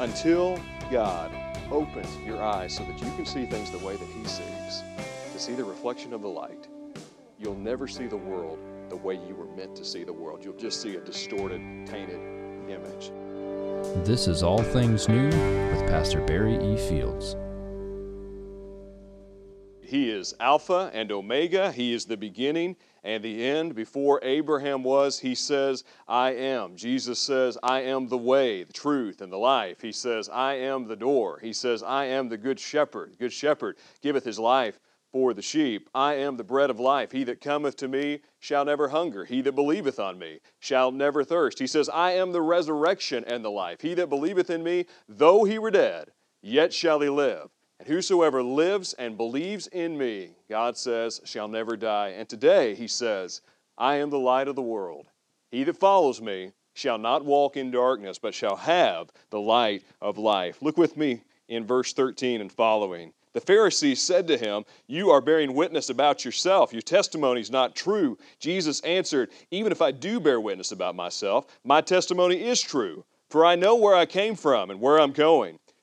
until God opens your eyes so that you can see things the way that He sees, to see the reflection of the light, you'll never see the world the way you were meant to see the world. You'll just see a distorted, tainted image. This is All Things New with Pastor Barry E. Fields. He is Alpha and Omega. He is the beginning and the end. Before Abraham was, he says, I am. Jesus says, I am the way, the truth, and the life. He says, I am the door. He says, I am the good shepherd. Good shepherd giveth his life for the sheep. I am the bread of life. He that cometh to me shall never hunger. He that believeth on me shall never thirst. He says, I am the resurrection and the life. He that believeth in me, though he were dead, yet shall he live. And whosoever lives and believes in me, God says, shall never die. And today he says, I am the light of the world. He that follows me shall not walk in darkness, but shall have the light of life. Look with me in verse 13 and following. The Pharisees said to him, You are bearing witness about yourself. Your testimony is not true. Jesus answered, Even if I do bear witness about myself, my testimony is true, for I know where I came from and where I'm going.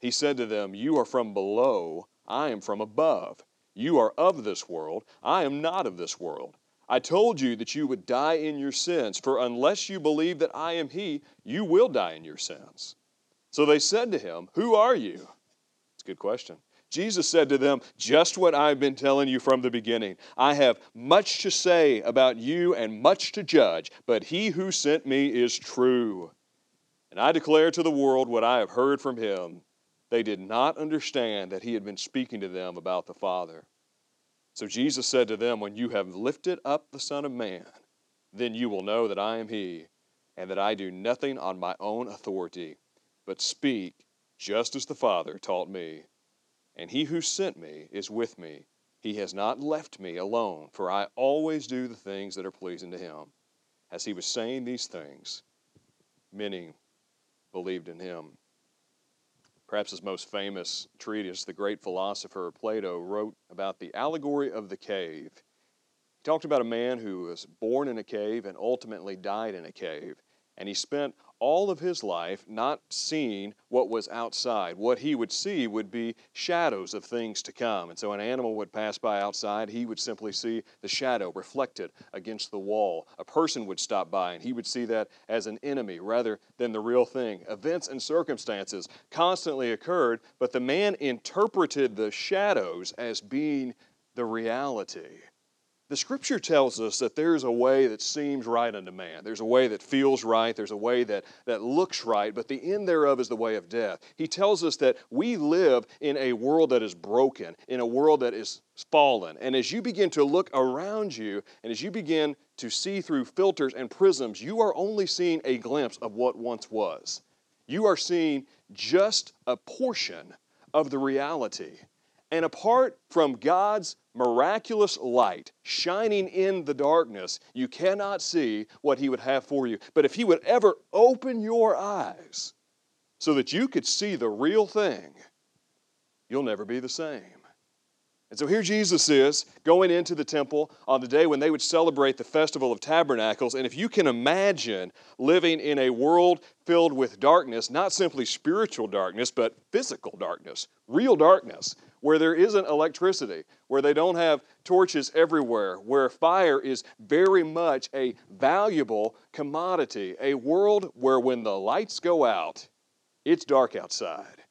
He said to them, You are from below, I am from above. You are of this world, I am not of this world. I told you that you would die in your sins, for unless you believe that I am He, you will die in your sins. So they said to him, Who are you? It's a good question. Jesus said to them, Just what I've been telling you from the beginning. I have much to say about you and much to judge, but He who sent me is true. And I declare to the world what I have heard from Him. They did not understand that he had been speaking to them about the Father. So Jesus said to them, When you have lifted up the Son of Man, then you will know that I am he, and that I do nothing on my own authority, but speak just as the Father taught me. And he who sent me is with me. He has not left me alone, for I always do the things that are pleasing to him. As he was saying these things, many believed in him. Perhaps his most famous treatise, the great philosopher Plato, wrote about the allegory of the cave. He talked about a man who was born in a cave and ultimately died in a cave. And he spent all of his life not seeing what was outside. What he would see would be shadows of things to come. And so an animal would pass by outside, he would simply see the shadow reflected against the wall. A person would stop by, and he would see that as an enemy rather than the real thing. Events and circumstances constantly occurred, but the man interpreted the shadows as being the reality. The scripture tells us that there's a way that seems right unto man. There's a way that feels right. There's a way that, that looks right, but the end thereof is the way of death. He tells us that we live in a world that is broken, in a world that is fallen. And as you begin to look around you, and as you begin to see through filters and prisms, you are only seeing a glimpse of what once was. You are seeing just a portion of the reality. And apart from God's miraculous light shining in the darkness, you cannot see what He would have for you. But if He would ever open your eyes so that you could see the real thing, you'll never be the same. And so here Jesus is going into the temple on the day when they would celebrate the Festival of Tabernacles. And if you can imagine living in a world filled with darkness, not simply spiritual darkness, but physical darkness, real darkness, where there isn't electricity, where they don't have torches everywhere, where fire is very much a valuable commodity, a world where when the lights go out, it's dark outside.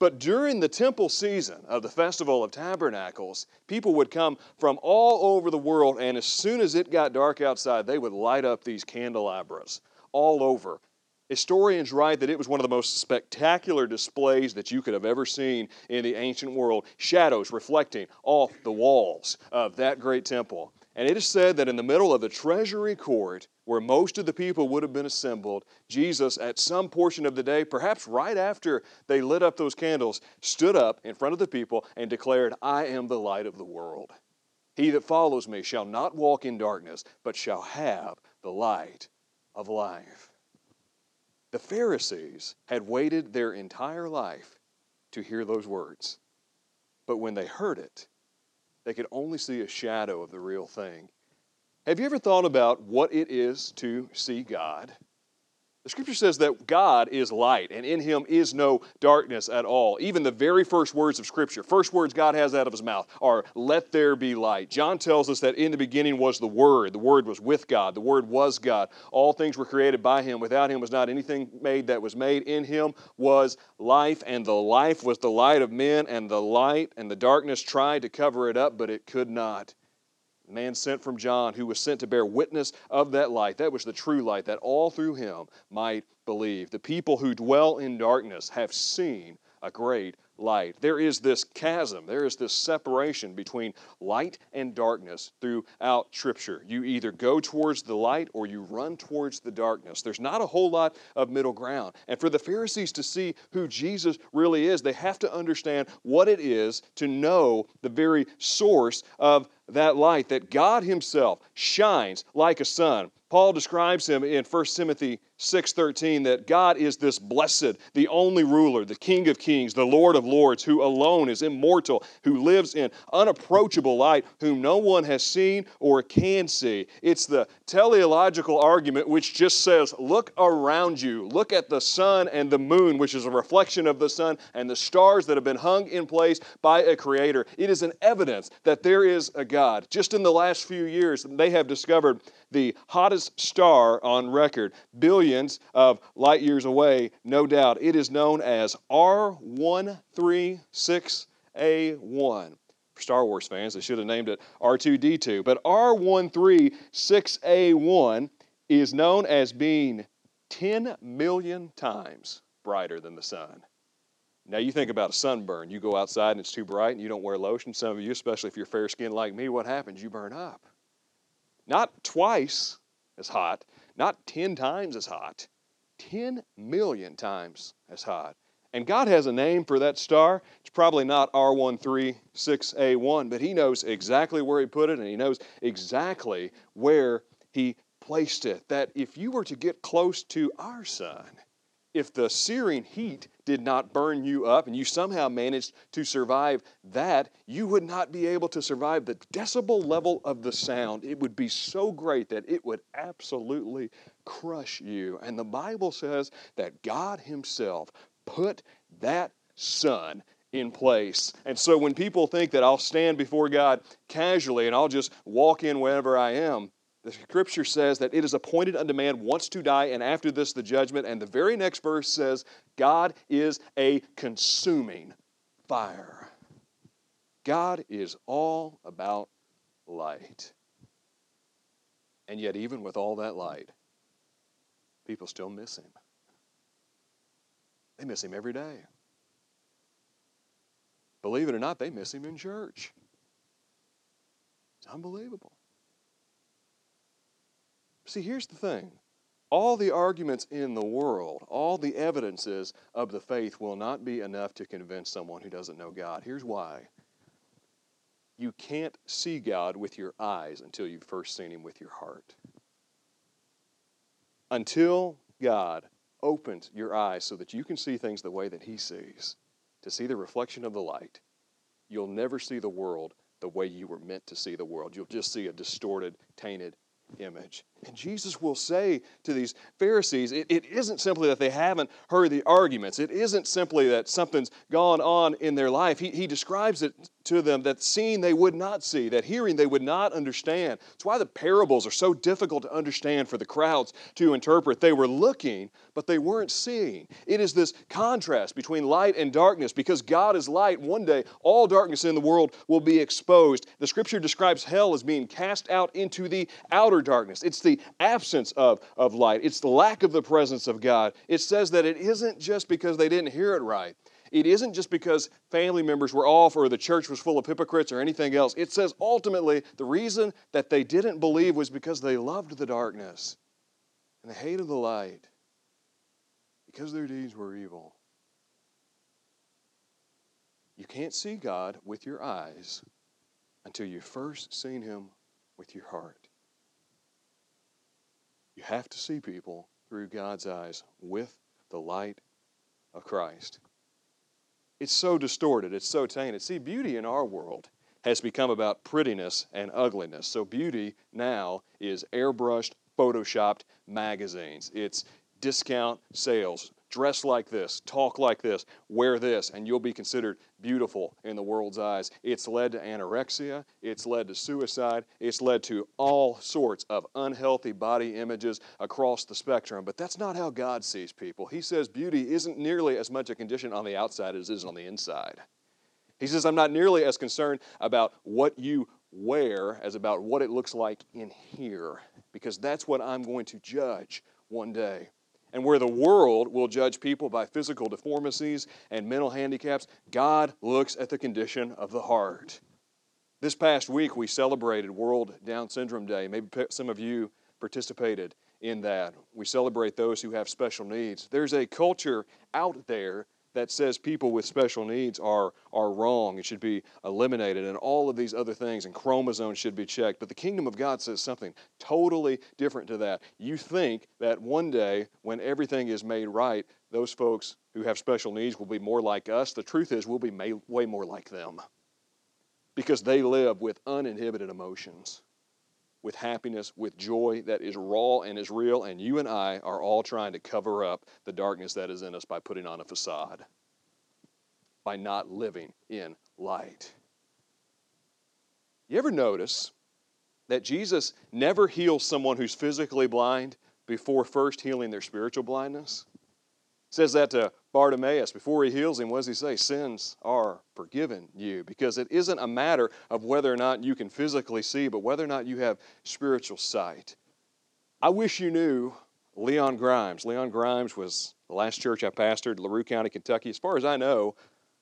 But during the temple season of the Festival of Tabernacles, people would come from all over the world, and as soon as it got dark outside, they would light up these candelabras all over. Historians write that it was one of the most spectacular displays that you could have ever seen in the ancient world. Shadows reflecting off the walls of that great temple. And it is said that in the middle of the treasury court, where most of the people would have been assembled, Jesus, at some portion of the day, perhaps right after they lit up those candles, stood up in front of the people and declared, I am the light of the world. He that follows me shall not walk in darkness, but shall have the light of life. The Pharisees had waited their entire life to hear those words. But when they heard it, they could only see a shadow of the real thing. Have you ever thought about what it is to see God? The scripture says that God is light, and in him is no darkness at all. Even the very first words of scripture, first words God has out of his mouth are, Let there be light. John tells us that in the beginning was the Word. The Word was with God. The Word was God. All things were created by him. Without him was not anything made that was made. In him was life, and the life was the light of men, and the light and the darkness tried to cover it up, but it could not man sent from John, who was sent to bear witness of that light. That was the true light, that all through him might believe. The people who dwell in darkness have seen a great light. There is this chasm, there is this separation between light and darkness throughout Scripture. You either go towards the light or you run towards the darkness. There's not a whole lot of middle ground. And for the Pharisees to see who Jesus really is, they have to understand what it is to know the very source of that light, that God Himself shines like a sun. Paul describes him in 1 Timothy 6:13 that God is this blessed, the only ruler, the King of kings, the Lord of lords, who alone is immortal, who lives in unapproachable light, whom no one has seen or can see. It's the teleological argument which just says, look around you. Look at the sun and the moon, which is a reflection of the sun, and the stars that have been hung in place by a creator. It is an evidence that there is a God. Just in the last few years, they have discovered the hottest star on record, billions of light years away, no doubt. It is known as R136A1. For Star Wars fans, they should have named it R2D2. But R136A1 is known as being 10 million times brighter than the sun. Now, you think about a sunburn. You go outside and it's too bright and you don't wear lotion. Some of you, especially if you're fair skinned like me, what happens? You burn up. Not twice as hot, not 10 times as hot, 10 million times as hot. And God has a name for that star. It's probably not R136A1, but He knows exactly where He put it and He knows exactly where He placed it. That if you were to get close to our sun, if the searing heat did not burn you up and you somehow managed to survive that, you would not be able to survive the decibel level of the sound. It would be so great that it would absolutely crush you. And the Bible says that God Himself put that sun in place. And so when people think that I'll stand before God casually and I'll just walk in wherever I am, the scripture says that it is appointed unto man once to die, and after this the judgment. And the very next verse says, God is a consuming fire. God is all about light. And yet, even with all that light, people still miss him. They miss him every day. Believe it or not, they miss him in church. It's unbelievable. See, here's the thing all the arguments in the world, all the evidences of the faith will not be enough to convince someone who doesn't know God. Here's why. You can't see God with your eyes until you've first seen Him with your heart. Until God opens your eyes so that you can see things the way that He sees, to see the reflection of the light, you'll never see the world the way you were meant to see the world. You'll just see a distorted, tainted image. And Jesus will say to these Pharisees, it, it isn't simply that they haven't heard the arguments. It isn't simply that something's gone on in their life. He, he describes it to them that seeing they would not see, that hearing they would not understand. It's why the parables are so difficult to understand for the crowds to interpret. They were looking, but they weren't seeing. It is this contrast between light and darkness. Because God is light, one day all darkness in the world will be exposed. The scripture describes hell as being cast out into the outer darkness. It's the absence of, of light, it's the lack of the presence of God. It says that it isn't just because they didn't hear it right. It isn't just because family members were off or the church was full of hypocrites or anything else. It says ultimately the reason that they didn't believe was because they loved the darkness and they hated the light because their deeds were evil. You can't see God with your eyes until you've first seen Him with your heart. You have to see people through God's eyes with the light of Christ. It's so distorted, it's so tainted. See, beauty in our world has become about prettiness and ugliness. So, beauty now is airbrushed, photoshopped magazines. It's discount sales, dress like this, talk like this, wear this, and you'll be considered beautiful in the world's eyes. It's led to anorexia, it's led to suicide, it's led to all sorts of unhealthy body images across the spectrum. But that's not how God sees people. He says beauty isn't nearly as much a condition on the outside as it is on the inside. He says, I'm not nearly as concerned about what you wear as about what it looks like in here, because that's what I'm going to judge one day. And where the world will judge people by physical deformities and mental handicaps, God looks at the condition of the heart. This past week, we celebrated World Down Syndrome Day. Maybe some of you participated in that. We celebrate those who have special needs. There's a culture out there that says people with special needs are, are wrong and should be eliminated, and all of these other things, and chromosomes should be checked. But the kingdom of God says something totally different to that. You think that one day, when everything is made right, those folks who have special needs will be more like us. The truth is, we'll be way more like them because they live with uninhibited emotions with happiness, with joy that is raw and is real, and you and I are all trying to cover up the darkness that is in us by putting on a facade, by not living in light. You ever notice that Jesus never heals someone who's physically blind before first healing their spiritual blindness? says that to Bartimaeus before he heals him. What does he say? Sins are forgiven you. Because it isn't a matter of whether or not you can physically see, but whether or not you have spiritual sight. I wish you knew Leon Grimes. Leon Grimes was the last church I pastored, LaRue County, Kentucky. As far as I know,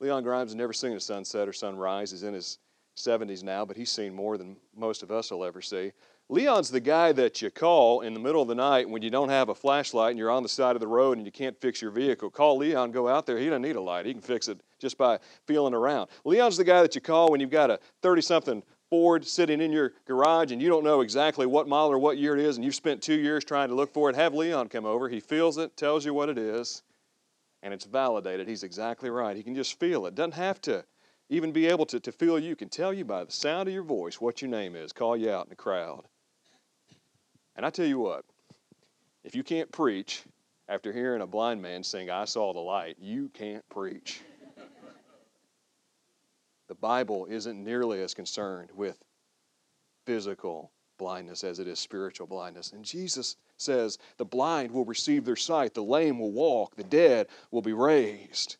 Leon Grimes has never seen a sunset or sunrise. He's in his 70s now, but he's seen more than most of us will ever see. Leon's the guy that you call in the middle of the night when you don't have a flashlight and you're on the side of the road and you can't fix your vehicle. Call Leon, go out there. He doesn't need a light. He can fix it just by feeling around. Leon's the guy that you call when you've got a 30 something Ford sitting in your garage and you don't know exactly what model or what year it is and you've spent two years trying to look for it. Have Leon come over. He feels it, tells you what it is, and it's validated. He's exactly right. He can just feel it. Doesn't have to even be able to, to feel you. Can tell you by the sound of your voice what your name is, call you out in the crowd. And I tell you what, if you can't preach after hearing a blind man sing, I saw the light, you can't preach. the Bible isn't nearly as concerned with physical blindness as it is spiritual blindness. And Jesus says the blind will receive their sight, the lame will walk, the dead will be raised.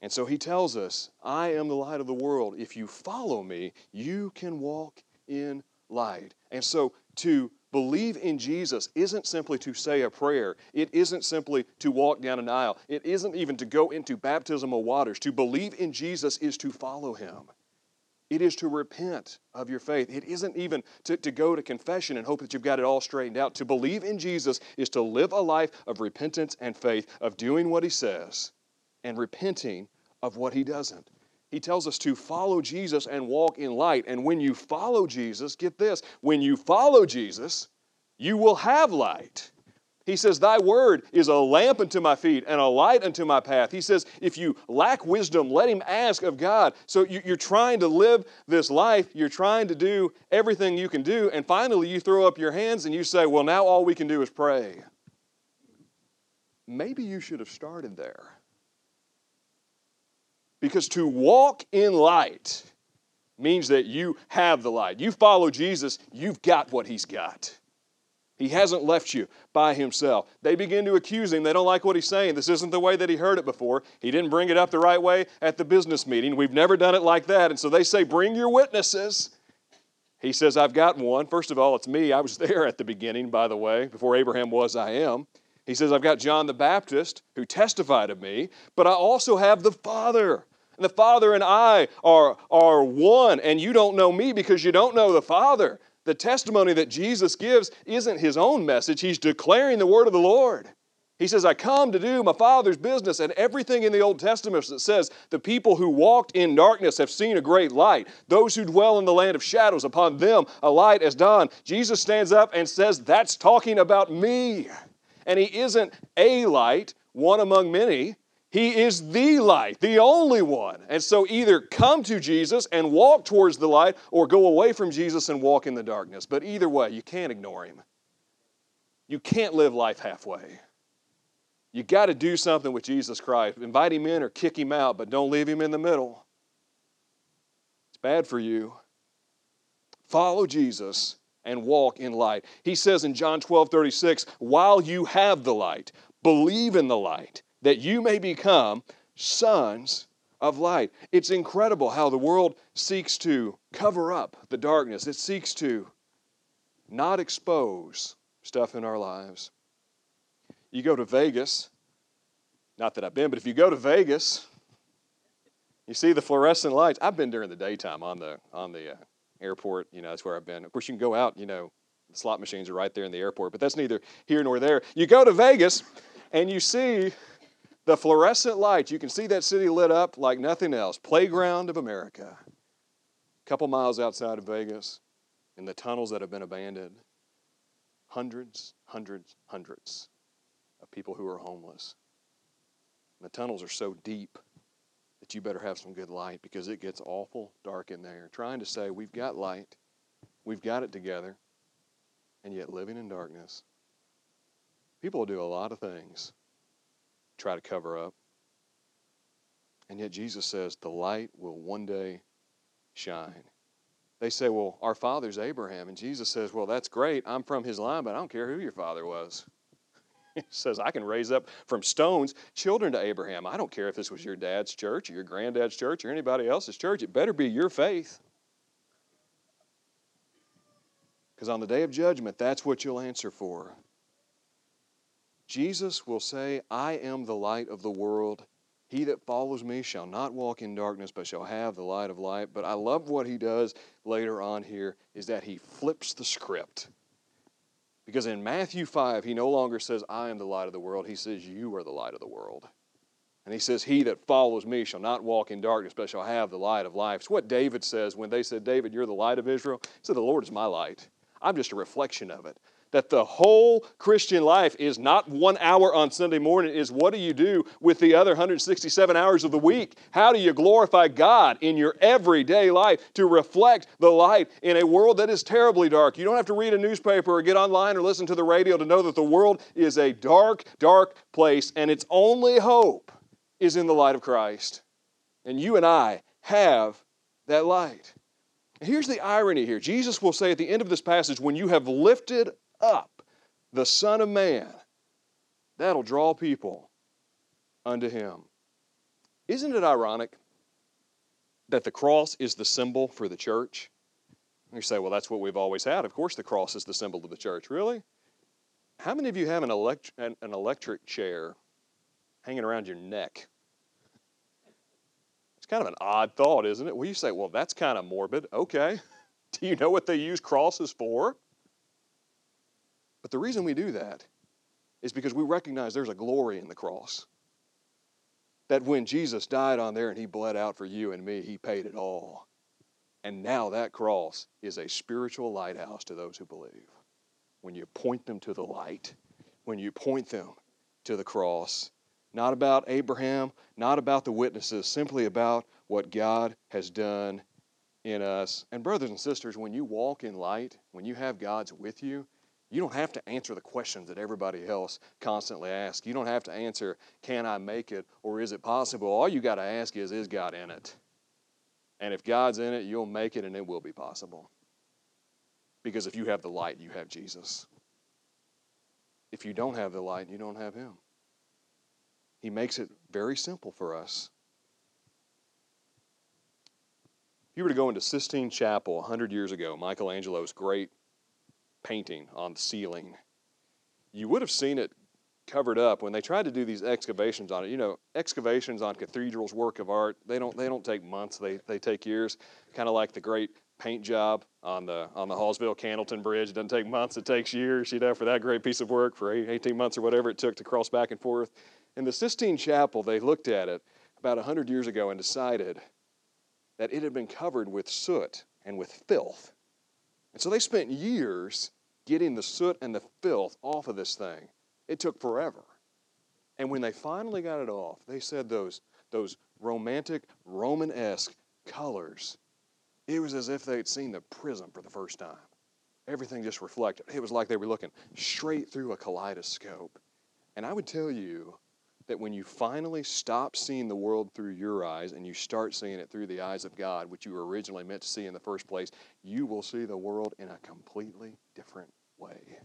And so he tells us, I am the light of the world. If you follow me, you can walk in light. And so to believe in Jesus isn't simply to say a prayer. It isn't simply to walk down an aisle. It isn't even to go into baptismal waters. To believe in Jesus is to follow him. It is to repent of your faith. It isn't even to, to go to confession and hope that you've got it all straightened out. To believe in Jesus is to live a life of repentance and faith, of doing what he says and repenting of what he doesn't. He tells us to follow Jesus and walk in light. And when you follow Jesus, get this, when you follow Jesus, you will have light. He says, Thy word is a lamp unto my feet and a light unto my path. He says, If you lack wisdom, let him ask of God. So you're trying to live this life, you're trying to do everything you can do, and finally you throw up your hands and you say, Well, now all we can do is pray. Maybe you should have started there. Because to walk in light means that you have the light. You follow Jesus, you've got what he's got. He hasn't left you by himself. They begin to accuse him. They don't like what he's saying. This isn't the way that he heard it before. He didn't bring it up the right way at the business meeting. We've never done it like that. And so they say, Bring your witnesses. He says, I've got one. First of all, it's me. I was there at the beginning, by the way. Before Abraham was, I am. He says, I've got John the Baptist who testified of me, but I also have the Father. And the Father and I are, are one, and you don't know me because you don't know the Father. The testimony that Jesus gives isn't his own message, he's declaring the word of the Lord. He says, I come to do my Father's business. And everything in the Old Testament that says the people who walked in darkness have seen a great light. Those who dwell in the land of shadows, upon them a light has dawned. Jesus stands up and says, That's talking about me. And He isn't a light, one among many. He is the light, the only one. And so either come to Jesus and walk towards the light or go away from Jesus and walk in the darkness. But either way, you can't ignore him. You can't live life halfway. You got to do something with Jesus Christ. Invite him in or kick him out, but don't leave him in the middle. It's bad for you. Follow Jesus and walk in light. He says in John 12 36, while you have the light, believe in the light that you may become sons of light. It's incredible how the world seeks to cover up the darkness, it seeks to not expose stuff in our lives. You go to Vegas, not that I've been, but if you go to Vegas, you see the fluorescent lights. I've been during the daytime on the on the uh, airport. You know, that's where I've been. Of course, you can go out. You know, slot machines are right there in the airport, but that's neither here nor there. You go to Vegas, and you see the fluorescent lights, you can see that city lit up like nothing else. Playground of America. A couple miles outside of Vegas, in the tunnels that have been abandoned, hundreds, hundreds, hundreds of people who are homeless. And the tunnels are so deep that you better have some good light because it gets awful dark in there. Trying to say, we've got light, we've got it together, and yet living in darkness. People do a lot of things try to cover up. And yet Jesus says the light will one day shine. They say, Well, our father's Abraham. And Jesus says, Well, that's great. I'm from his line, but I don't care who your father was. Says, I can raise up from stones children to Abraham. I don't care if this was your dad's church or your granddad's church or anybody else's church. It better be your faith. Because on the day of judgment, that's what you'll answer for. Jesus will say, I am the light of the world. He that follows me shall not walk in darkness, but shall have the light of light. But I love what he does later on here is that he flips the script. Because in Matthew 5, he no longer says, I am the light of the world. He says, You are the light of the world. And he says, He that follows me shall not walk in darkness, but shall have the light of life. It's what David says when they said, David, you're the light of Israel. He said, The Lord is my light. I'm just a reflection of it that the whole Christian life is not one hour on Sunday morning, is what do you do with the other 167 hours of the week? How do you glorify God in your everyday life to reflect the light in a world that is terribly dark? You don't have to read a newspaper or get online or listen to the radio to know that the world is a dark, dark place, and its only hope is in the light of Christ. And you and I have that light. Here's the irony here. Jesus will say at the end of this passage, when you have lifted up the Son of Man, that'll draw people unto him. Isn't it ironic that the cross is the symbol for the church? You say, well, that's what we've always had. Of course, the cross is the symbol of the church. Really? How many of you have an, elect- an, an electric chair hanging around your neck? It's kind of an odd thought, isn't it? Well, you say, well, that's kind of morbid. Okay. Do you know what they use crosses for? But the reason we do that is because we recognize there's a glory in the cross. That when Jesus died on there and he bled out for you and me, he paid it all. And now that cross is a spiritual lighthouse to those who believe. When you point them to the light, when you point them to the cross. Not about Abraham, not about the witnesses, simply about what God has done in us. And, brothers and sisters, when you walk in light, when you have God's with you, you don't have to answer the questions that everybody else constantly asks. You don't have to answer, can I make it or is it possible? All you got to ask is, is God in it? And if God's in it, you'll make it and it will be possible. Because if you have the light, you have Jesus. If you don't have the light, you don't have Him. He makes it very simple for us. If you were to go into Sistine Chapel 100 years ago, Michelangelo's great painting on the ceiling, you would have seen it covered up when they tried to do these excavations on it. You know, excavations on cathedrals, work of art, they don't they don't take months. They they take years. Kind of like the great paint job on the on the Hawesville Cannelton Bridge. It doesn't take months. It takes years. You know, for that great piece of work for 18 months or whatever it took to cross back and forth. In the Sistine Chapel, they looked at it about 100 years ago and decided that it had been covered with soot and with filth. And so they spent years getting the soot and the filth off of this thing. It took forever. And when they finally got it off, they said those, those romantic, Roman esque colors, it was as if they'd seen the prism for the first time. Everything just reflected. It was like they were looking straight through a kaleidoscope. And I would tell you that when you finally stop seeing the world through your eyes and you start seeing it through the eyes of God, which you were originally meant to see in the first place, you will see the world in a completely different way.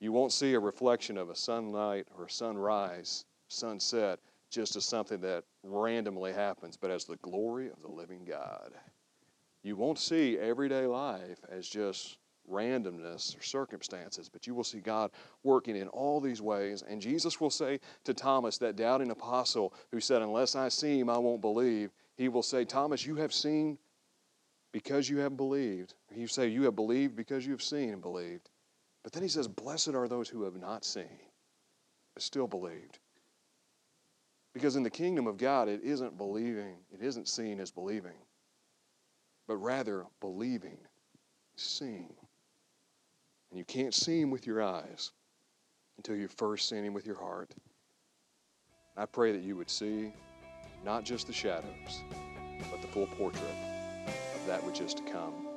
You won't see a reflection of a sunlight or sunrise, sunset, just as something that randomly happens, but as the glory of the living God. You won't see everyday life as just randomness or circumstances, but you will see God working in all these ways. And Jesus will say to Thomas, that doubting apostle who said, Unless I see him, I won't believe, he will say, Thomas, you have seen because you have believed. He will say, You have believed because you have seen and believed. But then he says, Blessed are those who have not seen, but still believed. Because in the kingdom of God, it isn't believing, it isn't seeing as believing, but rather believing, seeing. And you can't see him with your eyes until you've first seen him with your heart. I pray that you would see not just the shadows, but the full portrait of that which is to come.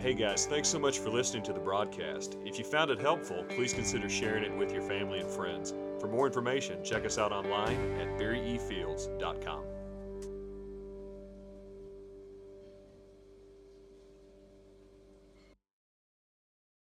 Hey guys, thanks so much for listening to the broadcast. If you found it helpful, please consider sharing it with your family and friends. For more information, check us out online at barryefields.com.